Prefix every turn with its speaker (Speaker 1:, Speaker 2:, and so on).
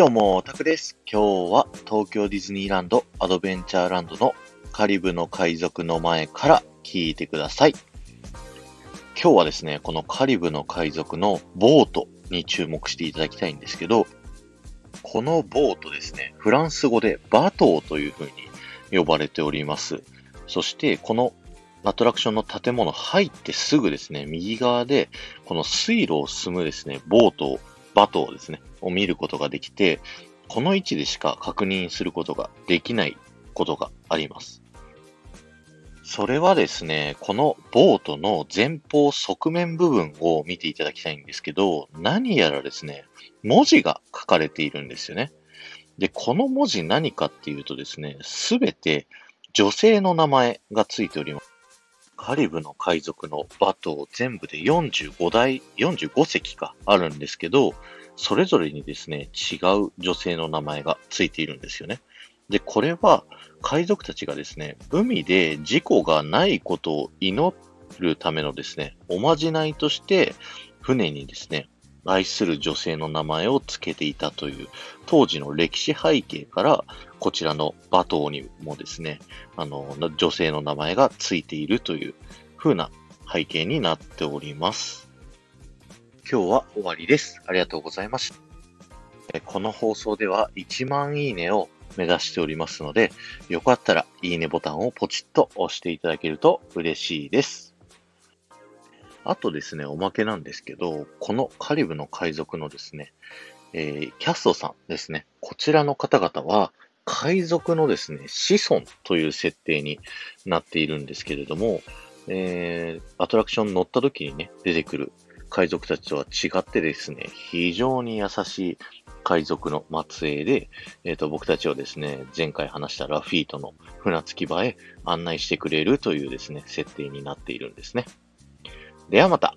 Speaker 1: どうも、タクです。今日は東京ディズニーランドアドベンチャーランドのカリブの海賊の前から聞いてください。今日はですね、このカリブの海賊のボートに注目していただきたいんですけど、このボートですね、フランス語でバトーという風に呼ばれております。そして、このアトラクションの建物入ってすぐですね、右側で、この水路を進むですね、ボートを、バトをですね、を見ることができて、この位置でしか確認することができないことがあります。それはですね、このボートの前方側面部分を見ていただきたいんですけど、何やらですね、文字が書かれているんですよね。で、この文字何かっていうとですね、すべて女性の名前がついております。カリブの海賊のバト全部で45台、45隻かあるんですけど、それぞれにですね、違う女性の名前がついているんですよね。で、これは海賊たちがですね、海で事故がないことを祈るためのですね、おまじないとして、船にですね、愛する女性の名前を付けていたという、当時の歴史背景から、こちらのバトーにもですね、あの、女性の名前が付いているという風な背景になっております。今日は終わりです。ありがとうございました。この放送では1万いいねを目指しておりますので、よかったらいいねボタンをポチッと押していただけると嬉しいです。あとですね、おまけなんですけど、このカリブの海賊のですね、えーキャストさんですね、こちらの方々は、海賊のですね、子孫という設定になっているんですけれども、えーアトラクション乗った時にね、出てくる海賊たちとは違ってですね、非常に優しい海賊の末裔で、えっ、と、僕たちをですね、前回話したラフィートの船着き場へ案内してくれるというですね、設定になっているんですね。ではまた。